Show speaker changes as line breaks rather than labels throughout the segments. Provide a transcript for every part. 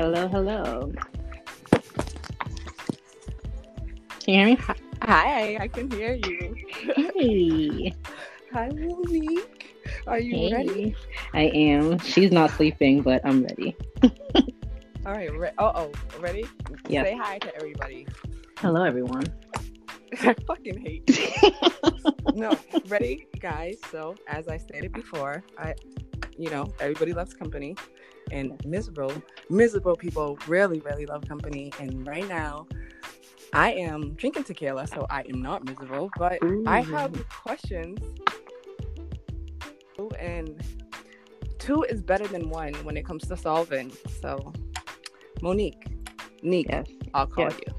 Hello, hello. Can you hear me?
Hi, I can hear you.
Hey.
Hi, Monique. Are you
hey.
ready?
I am. She's not sleeping, but I'm ready.
All right. Re- uh oh, ready?
Yeah.
Say hi to everybody.
Hello, everyone.
I fucking hate. no, ready, guys. So, as I stated before, I, you know, everybody loves company, and miserable, miserable people really, really love company. And right now, I am drinking tequila, so I am not miserable. But I have questions, and two is better than one when it comes to solving. So, Monique, Nick,
Yes.
I'll call
Yes.
you.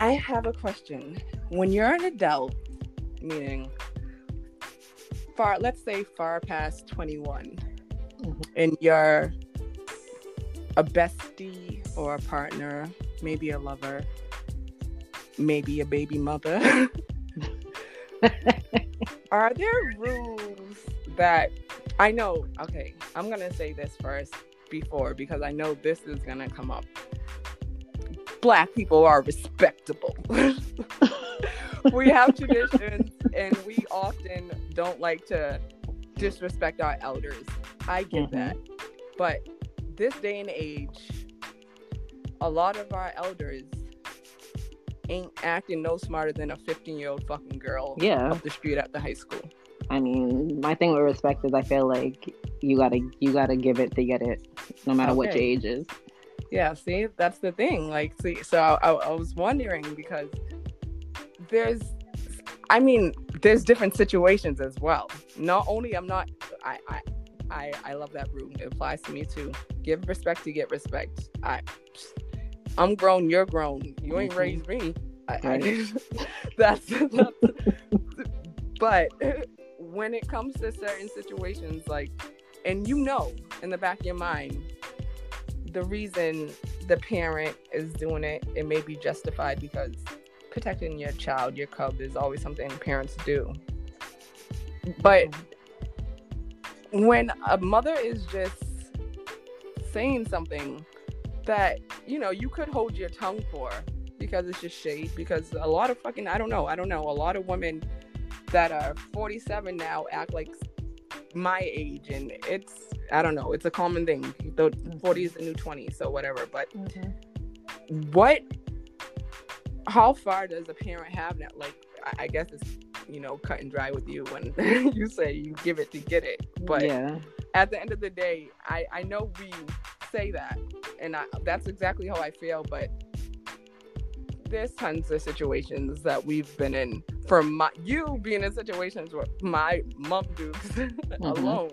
I have a question. When you're an adult, meaning far, let's say far past 21,
Mhm.
And you're a bestie or a partner, maybe a lover, maybe a baby mother, are there rules that I know? Okay, I'm gonna say this first before because I know this is gonna come up. Black people are respectable. we have traditions and we often don't like to disrespect our elders. I get
Mhm.
that. But this day and age, a lot of our elders ain't acting no smarter than a 15 year old fucking girl
Yeah.
up the street at the high school.
I mean, my thing with respect is I feel like you gotta you gotta give it to get it, no matter what your age is.
Yeah, see, that's the thing. Like, see, so I, I was wondering because there's, I mean, there's different situations as well. Not only I'm not, I, I, I, I love that rule. It applies to me too. Give respect to get respect. I, I'm grown. You're grown. You ain't
Mhm.
raised me. I, I, that's, that's, but when it comes to certain situations, like, and you know in the back of your mind, the reason the parent is doing it, it may be justified because protecting your child, your cub, is always something parents do. But when a mother is just saying something that, you know, you could hold your tongue for because it's just shade, because a lot of fucking, I don't know, I don't know, a lot of women that are 47 now act like my age and it's i don't know it's a common thing the 40 is the new 20 so whatever but mm-hmm. what how far does a parent have now? Like i, I guess it's you know cut and dry with you when you say you give it to get it but
yeah,
at the end of the day i i know we say that and I, that's exactly how i feel but there's tons of situations that we've been in for my you being in situations where my mom dukes mm-hmm. alone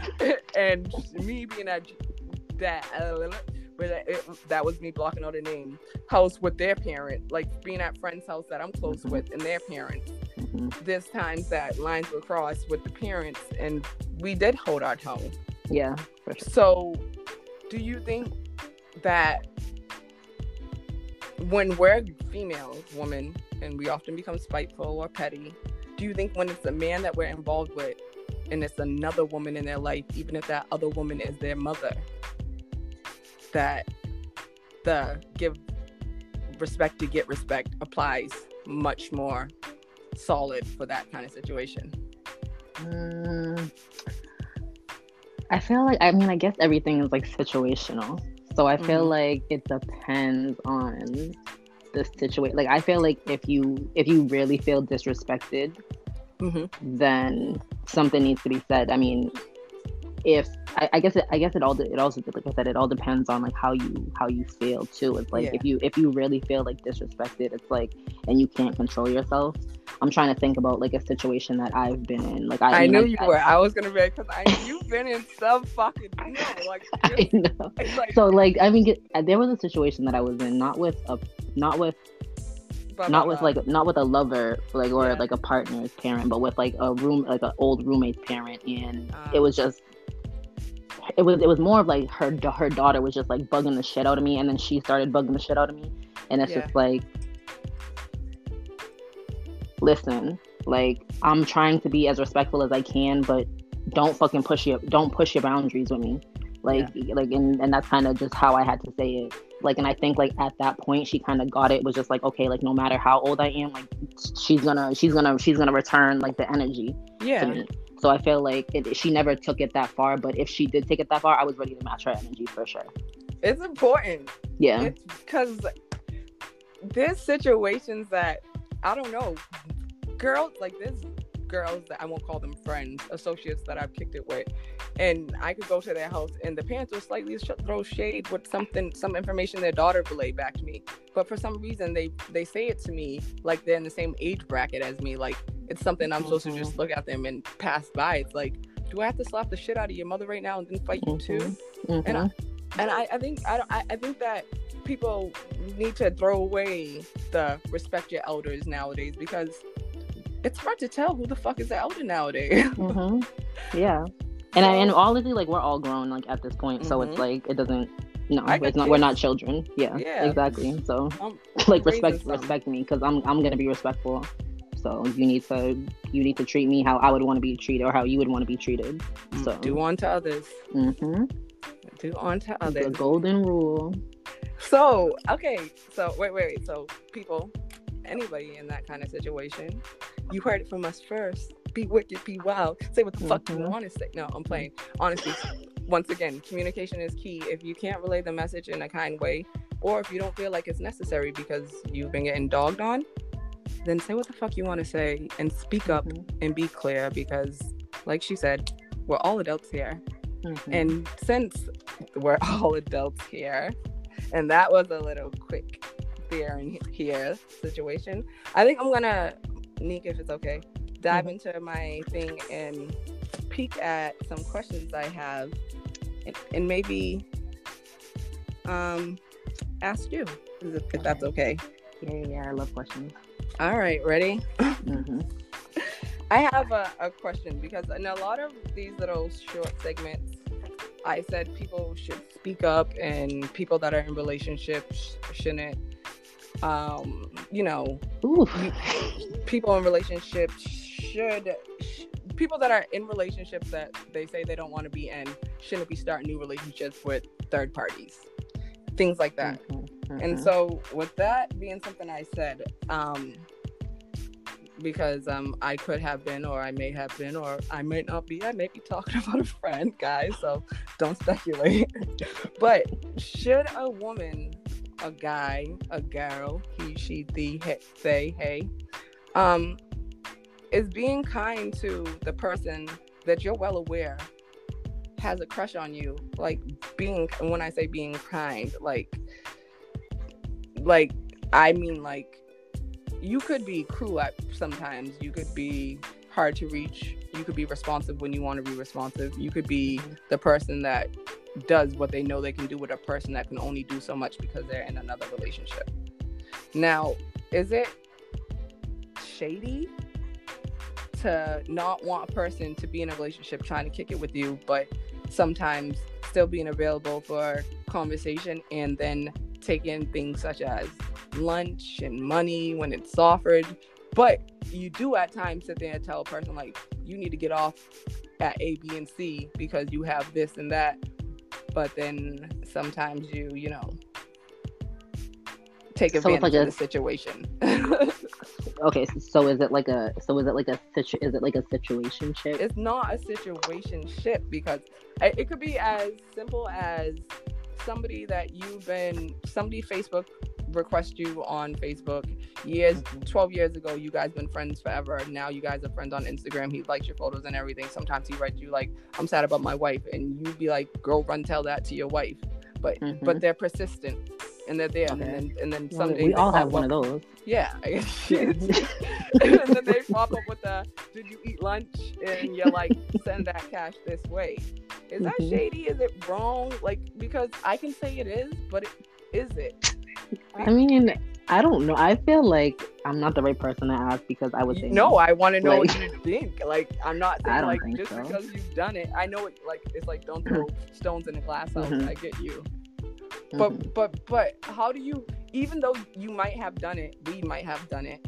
and me being at that but it, that was me blocking out a name house with their parent like being at friends house that i'm close
Mhm.
with and their parents
Mhm.
there's times that lines were crossed with the parents and we did hold our tongue
yeah, sure.
so do you think that when we're female women and we often become spiteful or petty do you think when it's a man that we're involved with and it's another woman in their life even if that other woman is their mother that the give respect to get respect applies much more solid for that kind of situation
Mm, I feel like I mean I guess everything is like situational. So I feel
Mhm.
like it depends on the situation. Like I feel like if you if you really feel disrespected,
mm-hmm.
then something needs to be said. I mean, if I, I guess it, I guess it all de- it also like I said it all depends on like how you how you feel too. It's like
Yeah.
if you if you really feel like disrespected, it's like and you can't control yourself. I'm trying to think about like a situation that I've been in. Like I,
I, knew
I-
you were. I was gonna be because I you've been in some fucking no, like,
I know.
like
So like I mean, get, uh, there was a situation that I was in, not with a, not with,
blah,
not
blah,
with
blah.
like, not with a lover, like or
Yeah.
like a partner's parent, but with like a room, like an old roommate's parent, and
Ah.
it was just, it was it was more of like her her daughter was just like bugging the shit out of me, and then she started bugging the shit out of me, and it's
Yeah.
just like, listen, like I'm trying to be as respectful as I can, but don't fucking push your don't push your boundaries with me. like yeah. like and, and that's kind of just how i had to say it like and i think like at that point she kind of got it was just like okay like no matter how old i am like she's gonna she's gonna she's gonna return like the energy
yeah to me
so i feel like it, she never took it that far but if she did take it that far i was ready to match her energy for sure
it's important
yeah
because there's situations that i don't know girls like this girls that I won't call them friends, associates that I've kicked it with, and I could go to their house and the parents will slightly sh- throw shade with something, some information their daughter relayed back to me. But for some reason, they they say it to me like they're in the same age bracket as me, like it's something I'm mm-hmm. supposed to just mm-hmm. look at them and pass by. It's like, do I have to slap the shit out of your mother right now and then fight mm-hmm. you too? Mm-hmm. And I, and I, I think I, I think that people need to throw away the respect your elders nowadays because it's hard to tell who the fuck is the elder nowadays.
mm-hmm. Yeah, and I, and honestly, like we're all grown like at this point, mm-hmm. so it's mm-hmm. like it doesn't. No, it's not. We're not children. Yeah, yeah. exactly. So, like, respect, respect me, because I'm, I'm gonna be respectful. So you need to, you need to treat me how I would want to be treated, or how you would want to be treated. Mm, so
do unto others.
Mm-hmm.
Do unto others.
The golden rule.
So okay, so wait, wait, wait. So people, anybody in that kind of situation, you heard it from us first. Be wicked, be wild. Say what the mm-hmm. fuck you mm-hmm. want to say. No, I'm playing. Honestly, once again, communication is key. If you can't relay the message in a kind way, or if you don't feel like it's necessary because you've been getting dogged on, then say what the fuck you want to say and speak up mm-hmm. and be clear because, like she said, we're all adults here. Mm-hmm. And since we're all adults here, and that was a little quick there and here situation, I think I'm gonna Nick, if it's okay, dive mm-hmm. into my thing and peek at some questions I have and, and maybe um, ask you if, if that's okay.
Yeah, yeah, I love questions.
All right, ready? Mm-hmm. I have a, a question because in a lot of these little short segments, I said people should speak up and people that are in relationships shouldn't um, you know, people in relationships should people that are in relationships that they say they don't want to be in shouldn't be starting new relationships with third parties things like that mm-hmm, mm-hmm. and so with that being something i said um because um i could have been or i may have been or i might not be i may be talking about a friend guys so don't speculate but should a woman a guy, a girl, he, she, the, he, they, hey, um, is being kind to the person that you're well aware has a crush on you. Like being, when I say being kind, like, like I mean, like you could be cruel at sometimes. You could be hard to reach. You could be responsive when you want to be responsive. You could be the person that does what they know they can do with a person that can only do so much because they're in another relationship. Now, is it shady to not want a person to be in a relationship trying to kick it with you, but sometimes still being available for conversation and then taking things such as lunch and money when it's offered. But you do at times sit there and tell a person like you need to get off at A, B, and C because you have this and that but then sometimes you you know take advantage like of a, the situation.
okay, so is it like a so is it like a situ is it like a situation ship?
It's not a situation ship because it could be as simple as somebody that you've been somebody Facebook request you on Facebook years, mm-hmm. 12 years ago. You guys been friends forever. Now you guys are friends on Instagram. He likes your photos and everything. Sometimes he writes you like, "I'm sad about my wife," and you be like, "Girl, run tell that to your wife." But mm-hmm. but they're persistent and they're there, okay. and then and then someday
we all have one of those.
Yeah, and then they pop up with the, "Did you eat lunch?" and you're like, "Send that cash this way." Is that mm-hmm. shady? Is it wrong? Like because I can say it is, but it, is it?
I mean, I don't know. I feel like I'm not the right person to ask because I would say
no. I want to know like, what you think. Like I'm not saying like just so. because you've done it. I know it. Like it's like don't throw stones in a glass house. Mm-hmm. I get you. Mm-hmm. But but but how do you? Even though you might have done it, we might have done it.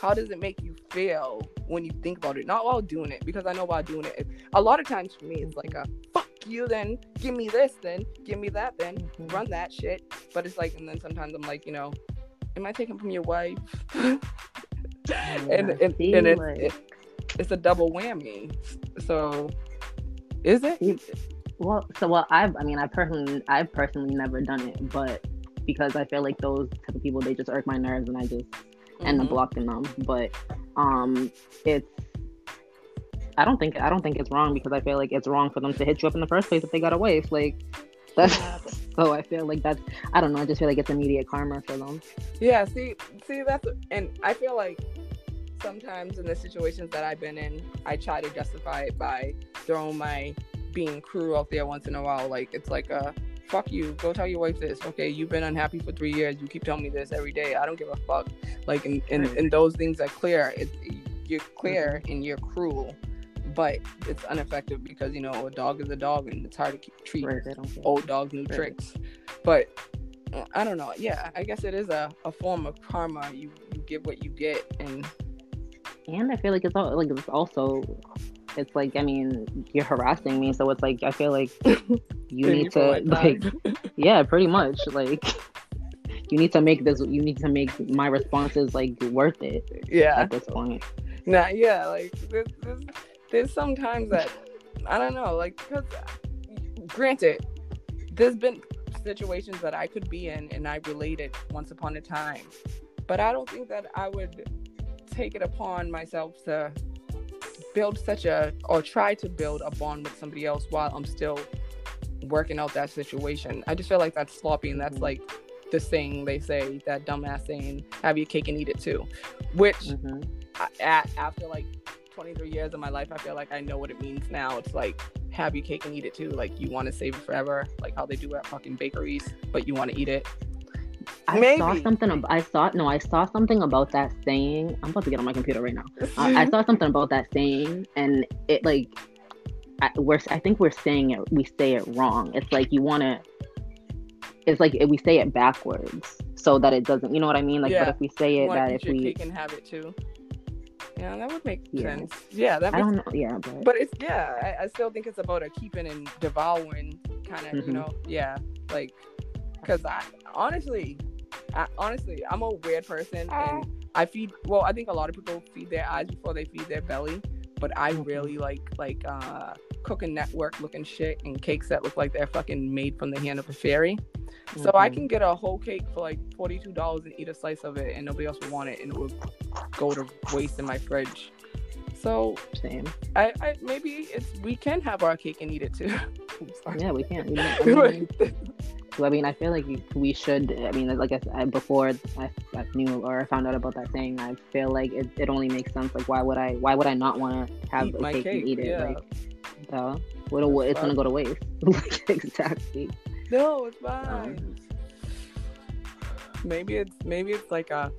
How does it make you feel when you think about it? Not while doing it, because I know while doing it, a lot of times for me, it's like a fuck you then, give me this then, give me that then, mm-hmm. run that shit. But it's like, and then sometimes I'm like, you know, am I taking from your wife? and and, and, and it, it, it's a double whammy. So, is it?
Well, so well, I've I mean, I personally, I've personally never done it, but because I feel like those type of people, they just irk my nerves, and I just mm-hmm. end up mm-hmm. blocking them. But um, it's I don't think I don't think it's wrong because I feel like it's wrong for them to hit you up in the first place if they got a wife. Like that's so I feel like that's I don't know. I just feel like it's immediate karma for them.
Yeah. See, see that's and I feel like sometimes in the situations that I've been in, I try to justify it by throwing my being cruel out there once in a while. Like it's like a fuck you. Go tell your wife this. Okay, you've been unhappy for three years. You keep telling me this every day. I don't give a fuck. Like and and, and those things are clear. It, you're clear mm-hmm. and you're cruel but it's ineffective because you know a dog is a dog and it's hard to keep, treat right, old dogs new right. tricks but i don't know yeah i guess it is a, a form of karma you you give what you get and
and i feel like it's all like it's also it's like i mean you're harassing me so it's like i feel like you need to like yeah pretty much like you need to make this you need to make my responses like worth it
yeah.
at this point.
Nah yeah like there's, this there's sometimes that I don't know, like because granted, there's been situations that I could be in and I related once upon a time, but I don't think that I would take it upon myself to build such a or try to build a bond with somebody else while I'm still working out that situation. I just feel like that's sloppy and that's mm-hmm. like the saying they say that dumbass saying have your cake and eat it too which mm-hmm. I, at, after like 23 years of my life, I feel like I know what it means now. It's like have your cake and eat it too. Like you want to save it forever, like how they do at fucking bakeries, but you want to eat it.
I Maybe. saw something. I saw no. I saw something about that saying. I'm about to get on my computer right now. I, I saw something about that saying, and it like, I, we're. I think we're saying it. We say it wrong. It's like you want to. It's like we say it backwards so that it doesn't. You know what I mean? Like, yeah. but if we say it that if we
can have it too. Yeah, that would make yeah. sense. Yeah, that.
Makes, I don't know. Yeah, but,
but it's yeah. I, I, still think it's about a keeping and devouring kind of. Mm-hmm. You know, yeah, like because I honestly, I, honestly, I'm a weird person and I feed. Well, I think a lot of people feed their eyes before they feed their belly, but I really like like uh cooking network looking shit and cakes that look like they're fucking made from the hand of a fairy. Mm-hmm. So I mm-hmm. can get a whole cake for like forty two dollars and eat a slice of it, and nobody else would want it, and it would go to waste in my fridge. So
same.
I, I maybe it's we can have our cake and eat it too.
yeah, we can. We I, mean, I mean, I feel like we should. I mean, like I said before, I, I knew or I found out about that thing. I feel like it, it only makes sense. Like, why would I? Why would I not want to have eat a cake, cake, and eat it? Yeah. Like, uh, what? It's gonna go to waste. exactly.
No, it's fine. Um, maybe it's maybe it's like a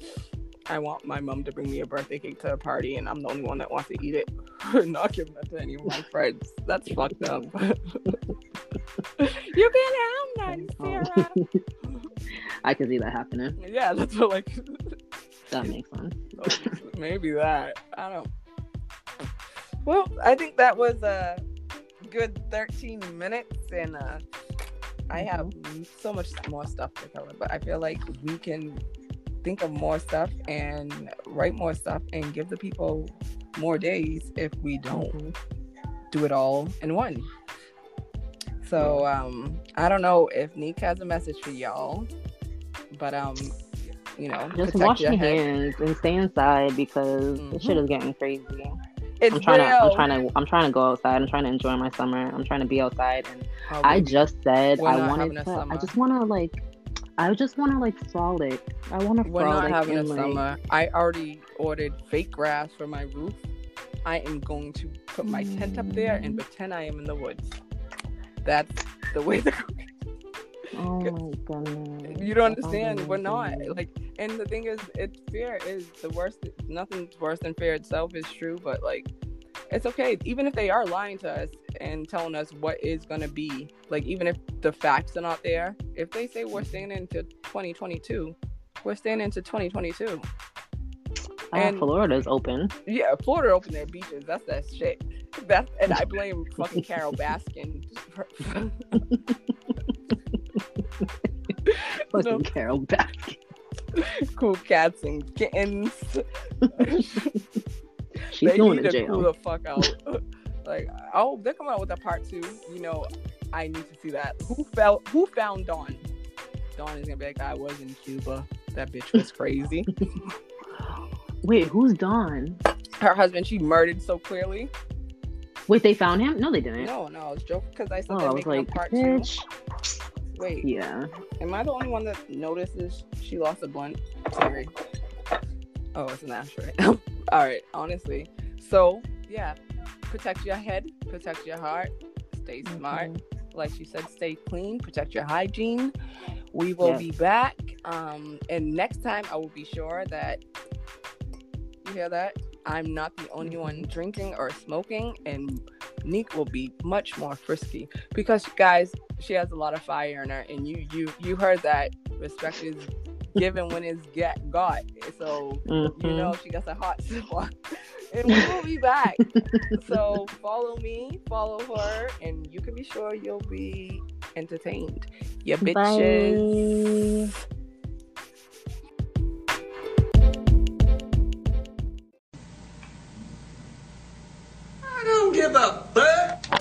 I want my mom to bring me a birthday cake to a party, and I'm the only one that wants to eat it, or not give that to any of my friends. That's fucked up. you can have none, Sarah.
I can see that happening.
Yeah, that's what like.
that makes sense.
maybe that. I don't. Well, I think that was a good 13 minutes, and uh, I have mm-hmm. so much more stuff to cover, but I feel like we can think of more stuff and write more stuff and give the people more days if we don't mm-hmm. do it all in one. So um, I don't know if Nick has a message for y'all, but um, you know,
just wash your, your hands and stay inside because mm-hmm. the shit is getting crazy.
It's
I'm trying
real.
to I'm trying to I'm trying to go outside. I'm trying to enjoy my summer. I'm trying to be outside and oh, I just said I wanted to I just want to like I just want to like frolic. I want to
We're not having a like... summer. I already ordered fake grass for my roof. I am going to put my mm. tent up there and pretend I am in the woods. That's the way they're the
Oh my goodness.
You don't understand. Oh We're not like, and the thing is, it's fear is the worst. Nothing's worse than fear itself is true, but like, it's okay. Even if they are lying to us and telling us what is gonna be, like, even if the facts are not there, if they say we're staying into 2022, we're staying into 2022.
And uh, Florida's open.
Yeah, Florida open their beaches. That's that shit. That's and I blame fucking Carole Baskin.
fucking no. Carole Baskin.
cool cats and kittens.
She's
they
going
need
to jail.
cool the fuck out. like, oh, they're coming out with a part two. You know, I need to see that. Who fell? Who found Don? Don is gonna be like, I was in Cuba. That bitch was crazy.
Wait, who's Don?
Her husband. She murdered so clearly.
Wait, they found him? No, they didn't.
No, no, I was joking because I said oh, they're like, a part bitch. two. Wait.
Yeah.
Am I the only one that notices she lost a blunt? Sorry. Oh, it's an ashtray. All right, honestly. So, yeah, protect your head, protect your heart, stay smart. Mm-hmm. Like she said, stay clean, protect your hygiene. We will be back. Um, and next time I will be sure that you hear that I'm not the only one mm-hmm. drinking or smoking, and Neek will be much more frisky because guys, she has a lot of fire in her, and you you you heard that respect is given when it's get got. So mm-hmm. you know she got a hot spot. and we will be back. so follow me, follow her, and you can be sure you'll be entertained. You bitches. Bye.